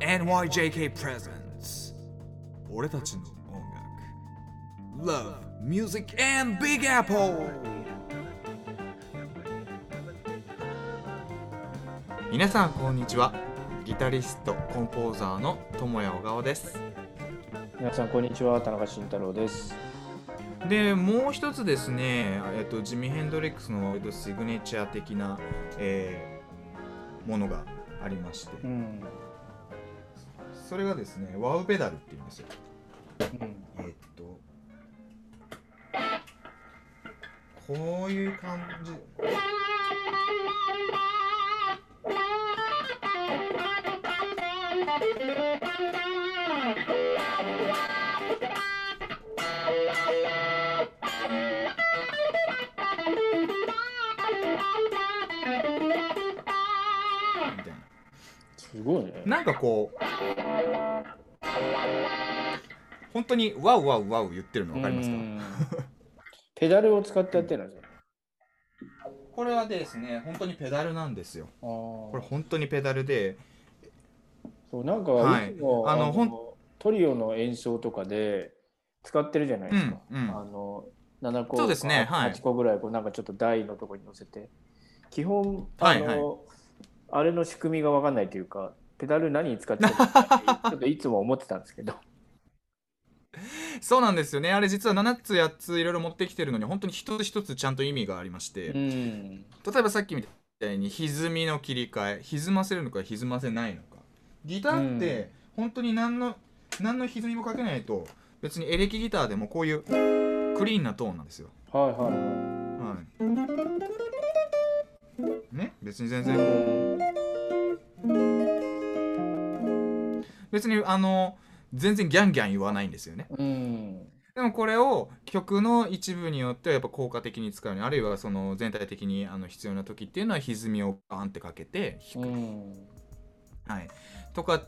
NYJK Presents 俺たちの音楽。Love, Music and Big Apple. 皆さんこんにちは。ギタリストコンポーザーの友谷小川です。皆さんこんにちは。田中慎太郎です。でもう一つですね、えっと、ジミー・ヘンドリックスのシグネチャー的な、えーものがありまして、うん、それがですねワウペダルっていうんですよ。うん、えっとこういう感じ。すごいね。ななんかこう本当にワウワウワウ言ってるの分かりますか？うん。ペダルを使ってやってるんですよ。これはですね本当にペダルなんですよ。これ本当にペダルで。そうなんかはい。あのほんトリオの演奏とかで使ってるじゃないですか、うんうん。あの7個そうですねあはい。8個ぐらいこうなんかちょっと台のところに乗せて。基本あはい。の、あれの仕組みが分かんないというかペダル何に使ってるの？か ちょっといつも思ってたんですけど。そうなんですよね。あれ実は7つ8ついろいろ持ってきてるのに本当に一つ一つちゃんと意味がありまして、うん。例えばさっきみたいに歪みの切り替え歪ませるのか歪ませないのか。ギターって本当に何の何の歪みもかけないと別にエレキギターでもこういうクリーンなトーンなんですよ。はいはいははい。ね？別に全然こう別にあの全然ギャンギャン言わないんですよね。いうん。でもこれを曲の一部によってはやっぱ効果的に使うにあるいはその全体的にあの必要な時っていうのは歪みをバーンってかけて弾く、うんはい、とか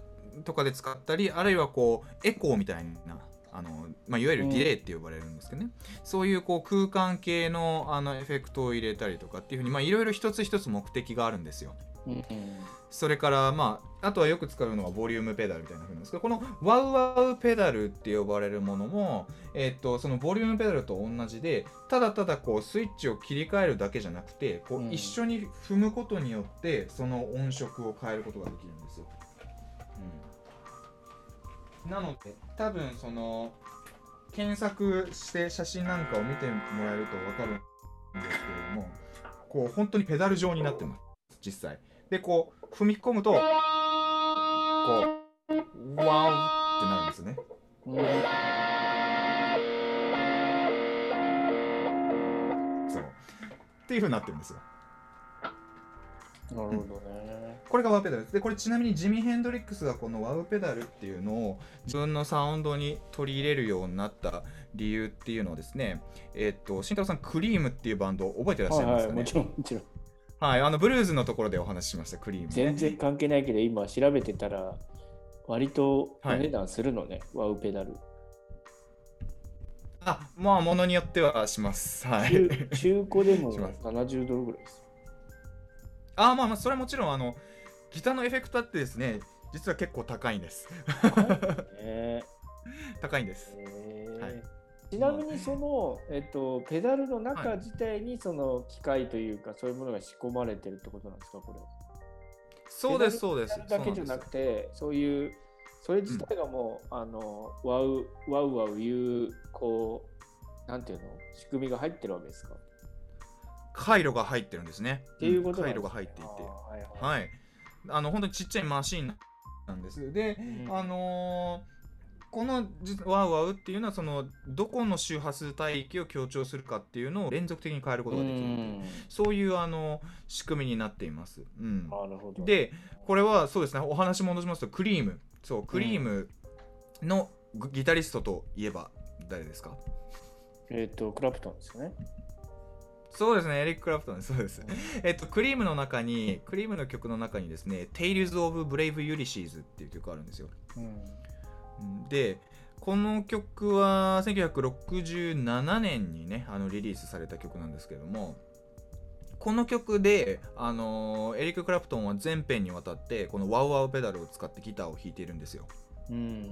とかで使ったりあるいはこうエコーみたいなあの、まあ、いわゆるディレイって呼ばれるんですけどね、そういうこう空間系のあのエフェクトを入れたりとかっていうふうにまあいろいろ一つ一つ目的があるんですよ。それからまああとはよく使うのがボリュームペダルみたいな風なんですけどこのワウワウペダルって呼ばれるものも、えっとそのボリュームペダルと同じでただただこうスイッチを切り替えるだけじゃなくてこう一緒に踏むことによってその音色を変えることができるんですよ。うん、なので多分その検索して写真なんかを見てもらえると分かるんですけれどもこう本当にペダル状になってます実際。でこう踏み込むとこうワウってなるんですね。うんそう。っていう風になってるんですよ。なるほどね。これがワウペダルです。でこれちなみにジミー・ヘンドリックスがこのワウペダルっていうのを自分のサウンドに取り入れるようになった理由っていうのをですねえっと慎太郎さんクリームっていうバンドを覚えてらっしゃはいはい、いますかね？もちろん、もちろん。はいあのブルーズのところでお話ししましたクリーム、ね、全然関係ないけど、今調べてたら、割とお値段するのね、ワウペダル。あまあものによってはします。はい。中中古でも します。70ドルぐらいです。あまあまあそれはもちろんあのギターのエフェクトってですね実は結構高いんです。ね。高いんです。はいちなみにその、えっと、ペダルの中はい。自体にその機械というか、そういうものが仕込まれてるってことなんですか、これ。そうですそうです。だけじゃなくて、そういう、それ自体がもう、あの、ワウ、ワウワウいう、こう、なんていうの、仕組みが入ってるわけですか？回路が入ってるんですね。っていうことん回路が入っていて。はいはい。はい。あの本当にちっちゃいマシンなんです。でうん。あのーこのじワウワウっていうのはそのどこの周波数帯域を強調するかっていうのを連続的に変えることができるうんそういうあの仕組みになっています、うん、なるほど。、でこれはそうですねお話戻しますとクリーム。そうクリームのグギタリストといえば誰ですか、えっ、と、クラプトンですよね。そうですねエリック・クラプトンです。そうです。えっとクリームの中にクリームの曲の中にですね「Tales of Brave Ulysses」っていう曲あるんですよ。うん。うんでこの曲は1967年にねあのリリースされた曲なんですけどもこの曲で、あのーエリック・クラプトンは全編にわたってこのワウワウペダルを使ってギターを弾いているんですよ。うん。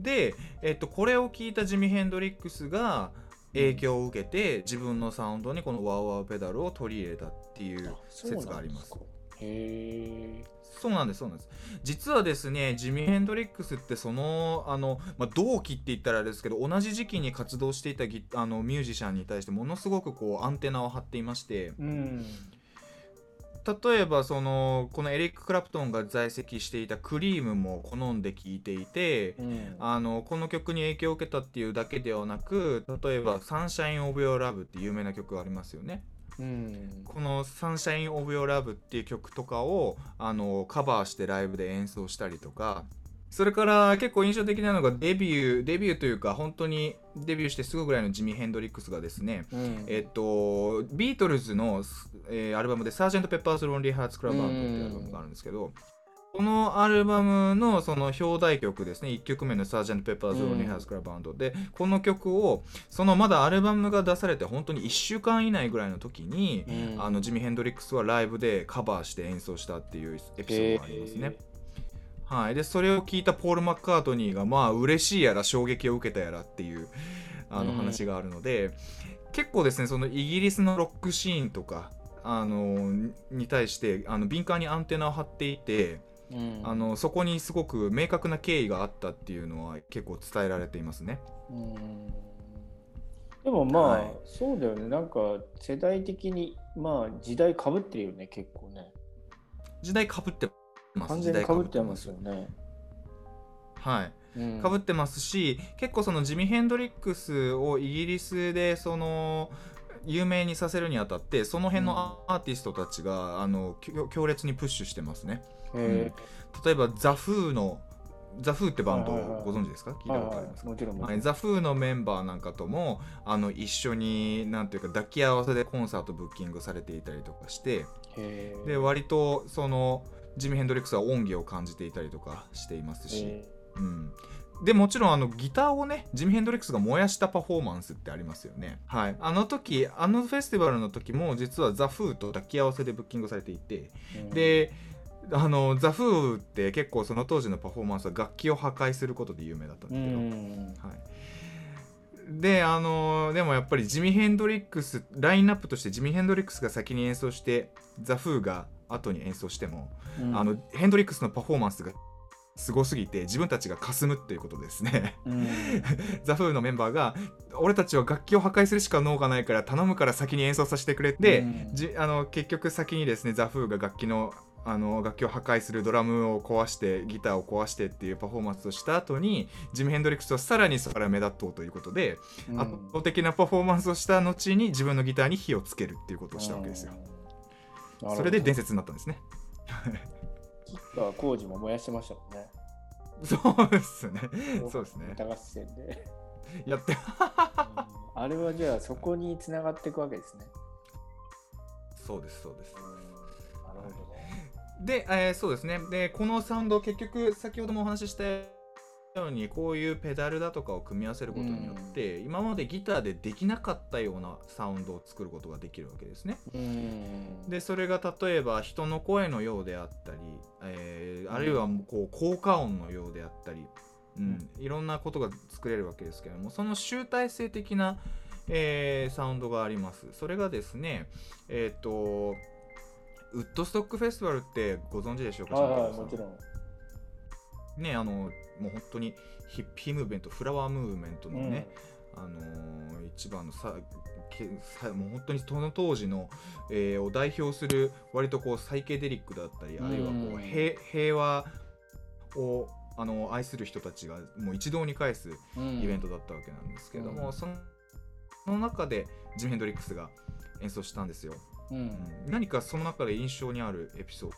で、えっと、これを聞いたジミ・ヘンドリックスが影響を受けて自分のサウンドにこのワウワウペダルを取り入れたっていう説があります。すか。へえそうなんですそうなんです。実はですねジミー・ヘンドリックスってそのあの、まあ、同期って言ったらあれですけど同じ時期に活動していたギあのミュージシャンに対してものすごくこうアンテナを張っていまして。うん。例えばそのこのエリック・クラプトンが在籍していたクリームも好んで聴いていてうん。あのこの曲に影響を受けたっていうだけではなく例えば「Sunshine of Your Love」って有名な曲がありますよね。うん。この「Sunshine of Your Love」っていう曲とかをあのカバーしてライブで演奏したりとか。それから結構印象的なのがデビューデビューというか本当にデビューしてすぐぐらいのジミー・ヘンドリックスがですねうん。えっとビートルズの、えーアルバムで「サージェント・ペッパーズ・ロンリー・ハーツ・クラブ・バンド」っていうアルバムがあるんですけどこのアルバムのその表題曲ですね。1曲目の「サージェント・ペッパーズ・ロンリー・ハーツ・クラブ・バンド」でこの曲をそのまだアルバムが出されて本当に1週間以内ぐらいの時にうん。あのジミー・ヘンドリックスはライブでカバーして演奏したっていうエピソードがありますね。はい、でそれを聞いたポール・マッカートニーがまあ嬉しいやら衝撃を受けたやらっていうあのうん話があるので、結構ですねそのイギリスのロックシーンとかあのに対してあの敏感にアンテナを張っていて、うん。あのそこにすごく明確な経緯があったっていうのは結構伝えられていますね。うん。でもまあ、はい。そうだよね。なんか世代的にまあ時代かぶってるよね結構ね。時代かぶってます。完全にかぶってますよね。はい。うん。かぶってますし結構そのジミ・ヘンドリックスをイギリスでその有名にさせるにあたってその辺のアーティストたちが、あの強強烈にプッシュしてますねへ例えばザ・フーのザ・フーってバンドはいはいはい。ご存知ですか？聞いえはいはたことありますか？いもちろんもちろん。はい、ザ・フーのメンバーなんかともあの一緒になんていうか抱き合わせでコンサートブッキングされていたりとかしてで割とそのジミ・ヘンドリックスは恩義を感じていたりとかしていますし、へうん、でもちろんあのギターをねジミ・ヘンドリックスが燃やしたパフォーマンスってありますよね。はい。あの時あのフェスティバルの時も実はザ・フーと抱き合わせでブッキングされていて。えであのザ・フーって結構その当時のパフォーマンスは楽器を破壊することで有名だったんうですけど、ん。はい、であのでもやっぱりジミ・ヘンドリックスラインナップとしてジミ・ヘンドリックスが先に演奏してザ・フーが後に演奏しても、うん。あのヘンドリックスのパフォーマンスがすごすぎて自分たちが霞むっていうことですね。うん。ザ・フーのメンバーが俺たちは楽器を破壊するしか能がないから頼むから先に演奏させてくれて、うん。じあの結局先にですねザ・フーが楽器のあの楽器を破壊するドラムを壊してギターを壊してっていうパフォーマンスをした後にジミ・ヘンドリックスはさらにそこから目立とうということで、うん圧倒的なパフォーマンスをした後に自分のギターに火をつけるっていうことをしたわけですよ。うんそれで伝説になったんですね。吉川浩司も燃やしてましたもんね。そうですね。そうですね。歌合戦で。やって、うんあれはじゃあそこに繋がっていくわけですね。そうです、そうです。で、えーそうですね。で、このサウンド、結局、先ほどもお話ししたように、こういうペダルだとかを組み合わせることによって、今までギターでできなかったようなサウンドを作ることができるわけですね。うん。で、それが例えば人の声のようであったり、えーあるいはこう効果音のようであったり、うん、いろんなことが作れるわけですけども、その集大成的な、えーサウンドがあります。それがですね、えっ、と、ウッドストックフェスティバルってご存知でしょうか、はいはい、もちろん。ん。ね、あの、もう本当にヒッピームーブメント、フラワームーブメントのね、あのー一番のさけさもう本当にその当時の、えーを代表する割とこうサイケデリックだったり、あるいはこううん平平和をあの愛する人たちがもう一堂に会すうん。イベントだったわけなんですけども、うん。そのその中でジム・ヘンドリックスが演奏したんですよ、うん。うん何かその中で印象にあるエピソー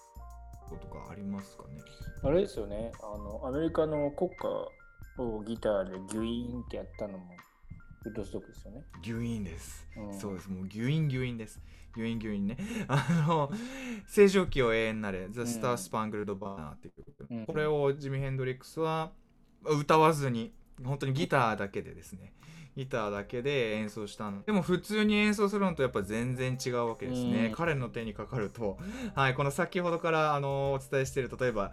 ドとかありますかね？あれですよね、あの、アメリカの国歌をギターでギュイーンってやったのも、ウッドストックですよね。ギュイーンです。うん。そうです、もうギュインギュインです。ギュインギュインね。あの、正常期を永遠なれ、The ん。Star Spangled Banner っていう曲、うん。これをジミ・ヘンドリックスは歌わずに、本当にギターだけでですね、ギターだけで演奏したんでも普通に演奏するのとやっぱ全然違うわけですね、うん。彼の手にかかると、はい、この先ほどからあのお伝えしている例えば、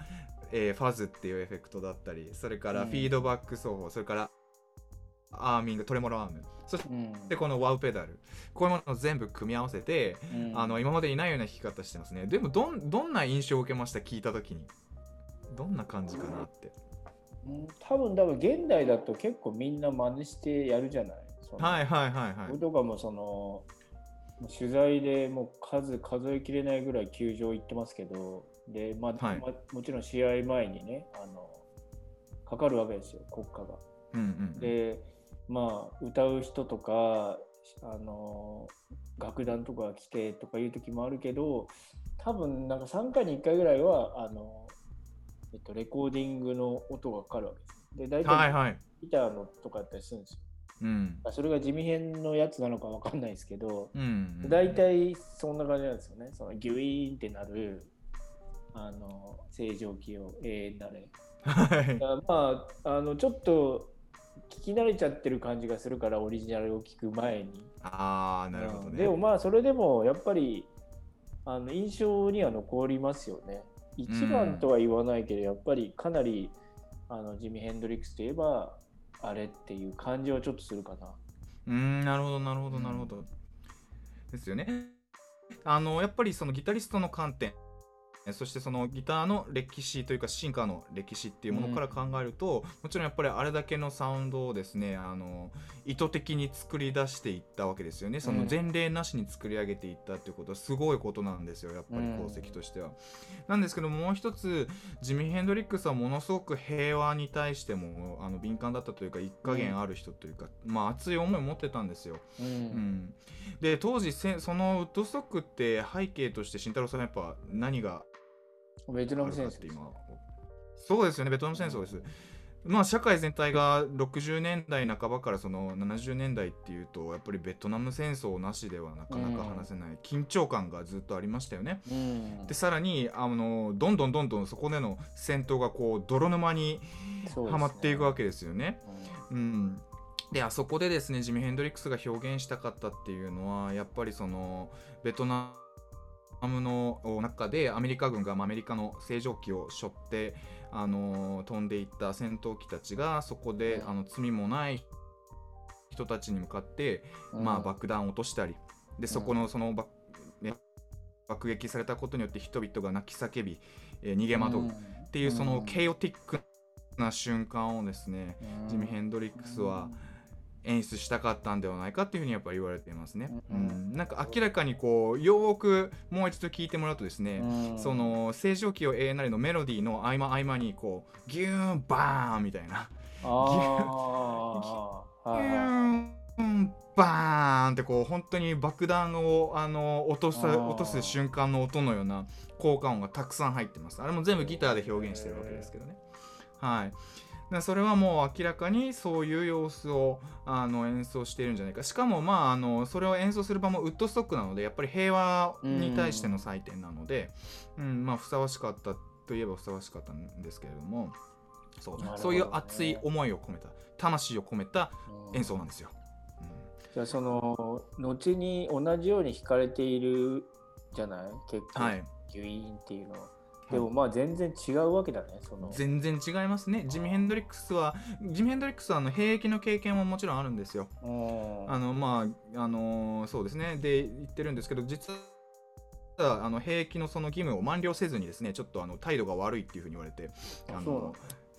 えーファズっていうエフェクトだったりそれからうん。フィードバック奏法、それからアーミングトレモロアーム。そしうん。てこのワウペダル。こういうものを全部組み合わせて、うん。あの今までにないような弾き方してますね。でもどんどんな印象を受けました？聞いた時に。どんな感じかなって。うん多分多分現代だと結構みんな真似してやるじゃない？はいはいはいはい僕とかもその取材でもう数数えきれないぐらい球場行ってますけどで、まあはいまもちろん試合前にねあのかかるわけですよ国歌が。うんうんでまあ歌う人とかあの楽団とかが来てとかいう時もあるけど多分なんか3回に1回ぐらいはあの、えっと、レコーディングの音がかかるわけです。で大体はいはいギターのとかやったりするんですよ。うんそれが地味編のやつなのかわかんないですけど、うんうん大体そんな感じなんですよね。そのギュイーンってなるあの正常期を永遠なれ。はいまああのちょっと聞き慣れちゃってる感じがするからオリジナルを聞く前に。ああなるほどねうんでもまあそれでもやっぱりあの印象には残りますよね。一番とは言わないけど、やっぱりかなりあのジミ・ヘンドリックスといえばあれっていう感じはちょっとするかな。うんなるほどなるほどなるほど、ですよねあのやっぱりそのギタリストの観点そしてそのギターの歴史というか進化の歴史っていうものから考えると、もちろんやっぱりあれだけのサウンドをですねあの意図的に作り出していったわけですよね。その前例なしに作り上げていったっていうことはすごいことなんですよやっぱり功績としては。なんですけどもう一つジミ・ヘンドリックスはものすごく平和に対してもあの敏感だったというか一加減ある人というか、まあ熱い思いを持ってたんですよ。うん。うん、で当時せそのウッドストックって背景として慎太郎さんやっぱ何がベトナあム戦争今そうですよね。ベトナム戦争です。まあ社会全体が60年代半ばからその70年代っていうとやっぱりベトナム戦争なしではなかなか話せない。緊張感がずっとありましたよね。うん。でさらにあのどんどんどんどんそこでの戦闘がこう泥沼にはまっていくわけですよね。うん。うん、であそこでですねジミ・ヘンドリックスが表現したかったっていうのはやっぱりそのベトナムの中でアメリカ軍がまあアメリカの正常機を背負って、あの飛んでいった戦闘機たちがそこで、うん。あの罪もない人たちに向かって、まあ、爆弾を落としたりでそこのその爆撃されたことによって人々が泣き叫び、えー逃げ惑うっていうそのケイオティックな瞬間をですね、ジミ・ヘンドリックスは演出したかったんではないかっていうふうにやっぱり言われていますね。ううんん、なんか明らかにこうよーくもう一度聞いてもらうとですね、うんその正常期を永遠なりのメロディーの合間合間にこうギューンバーンみたいなギューンバーンってこう本当に爆弾をあの落とす落とす瞬間の音のような効果音がたくさん入ってます。あれも全部ギターで表現してるわけですけどね。はい。でそれはもう明らかにそういう様子をあの演奏しているんじゃないか。しかもまああのそれを演奏する場もウッドストックなのでやっぱり平和に対しての祭典なので、うんまあ、ふさわしかったといえばふさわしかったんですけれどもそう,、ね。そういう熱い思いを込めた魂を込めたうん。演奏なんですよ。じゃあその後に同じように弾かれているじゃない？結構、はい。ギュイーンっていうのは。でもまあ全然違うわけだね。その。全然違いますね。ジミ・ヘンドリックスはジミ・ヘンドリックスはあの兵役の経験ももちろんあるんですよ。うん。あのまああのそうですね。で言ってるんですけど実はあの兵役のその義務を満了せずにですねちょっとあの態度が悪いっていうふうに言われてあの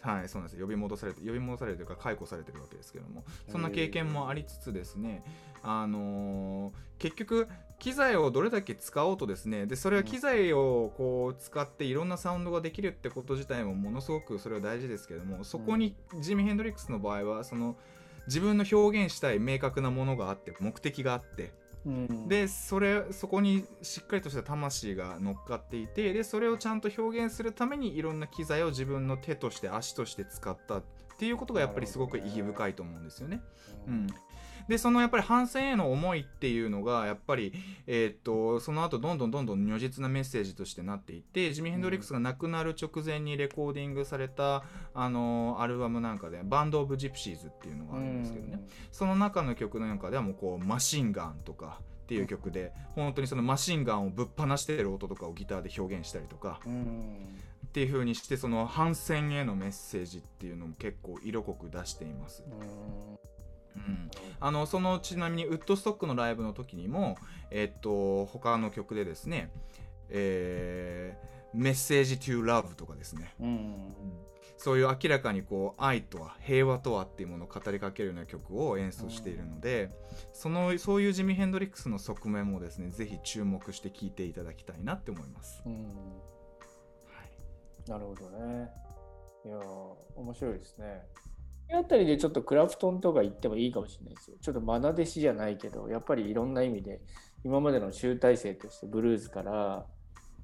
はいそうなんです。呼び戻されて呼び戻されるというか解雇されてるわけですけども。そんな経験もありつつですねあの結局機材をどれだけ使おうとですねでそれは機材をこう使っていろんなサウンドができるってこと自体もものすごくそれは大事ですけどもそこにジミ・ヘンドリックスの場合はその自分の表現したい明確なものがあって目的があってうん。でそれそこにしっかりとした魂が乗っかっていてでそれをちゃんと表現するためにいろんな機材を自分の手として足として使った。っていうことがやっぱりすごく意義深いと思うんですよね。うん、でそのやっぱり反戦への思いっていうのがやっぱり、えーっとその後どんどんどんどん如実なメッセージとしてなっていってジミー・ヘンドリックスが亡くなる直前にレコーディングされた、あのアルバムなんかで「バンド・オブ・ジプシーズ」っていうのがあるんですけどね、その中の曲の中ではもうこうマシンガンとかっていう曲で、本当にそのマシンガンをぶっ放してる音とかをギターで表現したりとかっていう風にしてその反戦へのメッセージっていうのも結構色濃く出しています。うん。うん、あのそのちなみにウッドストックのライブの時にも、えっと他の曲でですね「えー、メッセージ to love」とかですね。うん。そういう明らかにこう愛とは平和とはっていうものを語りかけるような曲を演奏しているので、そのそういうジミー・ヘンドリックスの側面もですねぜひ注目して聴いていただきたいなって思います。うん。はいなるほどね。いやー、面白いですね。あたりでちょっとクラプトンとか行ってもいいかもしれないですよ。ちょっと愛弟子じゃないけど、やっぱりいろんな意味で、今までの集大成としてブルーズから、は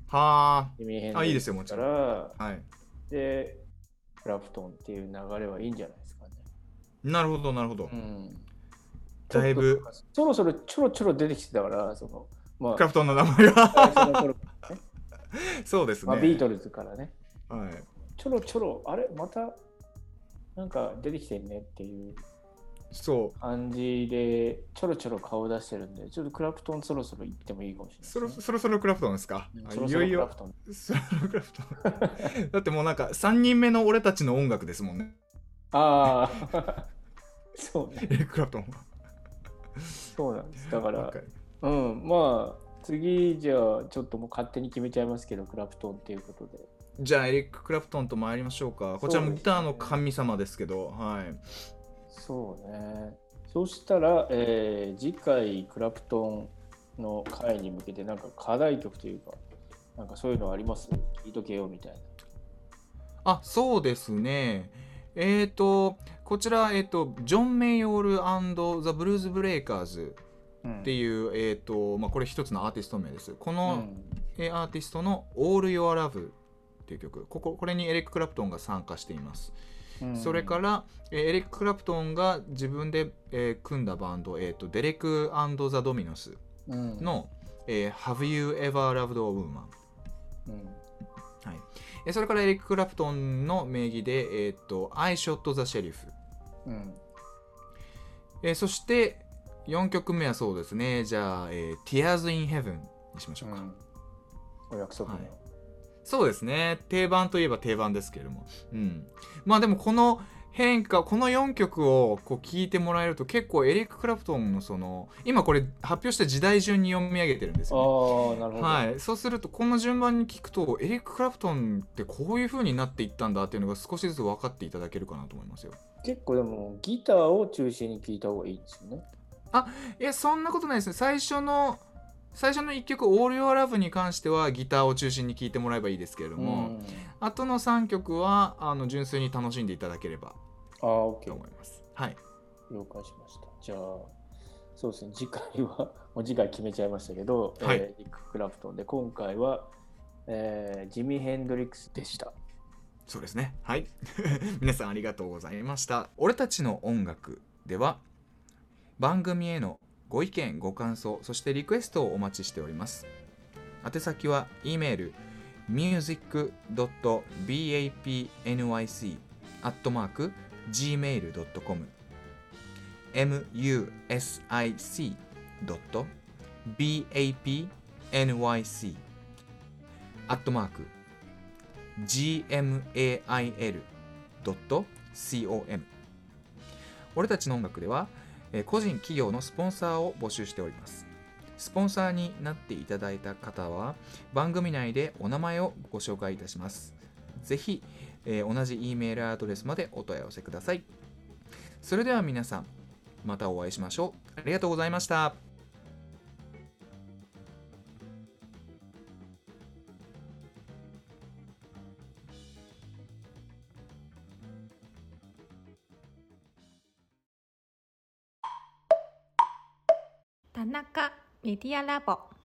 ああいいですよもちろんはいで、クラプトンっていう流れはいいんじゃないですかね。なるほどなるほど、うん。だいぶそろそろちょろちょろ出てきてたから、その、まあクラ、プトンの名前最が初の頃 そうですね、まあ、ビートルズからね。はい。ちょろちょろ、あれまたなんか出てきてんねっていうそう。感じで、ちょろちょろ顔出してるんで、ちょっとクラプトンそろそろ行ってもいいかもしれないですそね、ろそろそろクラプトンですか、あうんそろいよいよ。そろクラプトン。そろそろクラプトン。だってもうなんか3人目の俺たちの音楽ですもんね。ああ、そうね、ク・クラプトン。はそうなんです。だからうん、まあ、次じゃあ、ちょっともう勝手に決めちゃいますけど、クラプトンっていうことで。じゃあエリック・クラプトンと参りましょうか。こちらもギターの神様ですけどはい。そうね。そしたら、えー次回、クラプトンの回に向けて、なんか課題曲というか、なんかそういうのあります？聞いとけよみたいな。あそうですね。えっ、ー、とこちら、えー、とジョン・メイヨールザ・ブルーズ・ブレイカーズうんっていう、えーとまあ、これ一つのアーティスト名です。こうの、ん。えーアーティストの「All Your Love」っていう曲。こここれにエリック・クラプトンが参加しています、うん。それから、えーエリック・クラプトンが自分で、えー組んだバンド、えー、とデレクザ・ドミノスうん。の、えー Have You Ever Loved a Woman うん。えーそれからエリック・クラプトンの名義で、えー、と I Shot the Sheriff うん。えーそして4曲目はそうですね。じゃあ、えー Tears in Heaven にしましょうか、うん。お約束の、はいそうですね。定番といえば定番ですけれども。うん。まあでもこの変化この4曲をこう聞いてもらえると結構エリック・クラプトンのその今これ発表した時代順に読み上げてるんですよ、ね、ああ、なるほど。はい、そうするとこの順番に聞くとエリック・クラプトンってこういう風になっていったんだっていうのが少しずつ分かっていただけるかなと思いますよ。結構でもギターを中心に聴いた方がいいんですよね。いやそんなことないです。ね最初の最初の1曲「All Your Love」に関してはギターを中心に聴いてもらえばいいですけれども、うん。あとの3曲はあの純粋に楽しんでいただければと。思います。はい。了解しました。じゃあ、そうですね、次回は、もう次回決めちゃいましたけど、はい。えーリック・クラプトンで、今回は、えージミー・ヘンドリックスでした。そうですね。はい。皆さんありがとうございました。俺たちの音楽では番組へのご意見ご感想そしてリクエストをお待ちしております。宛先は e メール music.bapnyc.gmail.com music.bapnyc アットマーク gmail.com 俺たちの音楽では、個人企業のスポンサーを募集しております。スポンサーになっていただいた方は番組内でお名前をご紹介いたします。ぜひ、えー同じ E メールアドレスまでお問い合わせください。それでは皆さんまたお会いしましょう。ありがとうございました。田中メディアラボ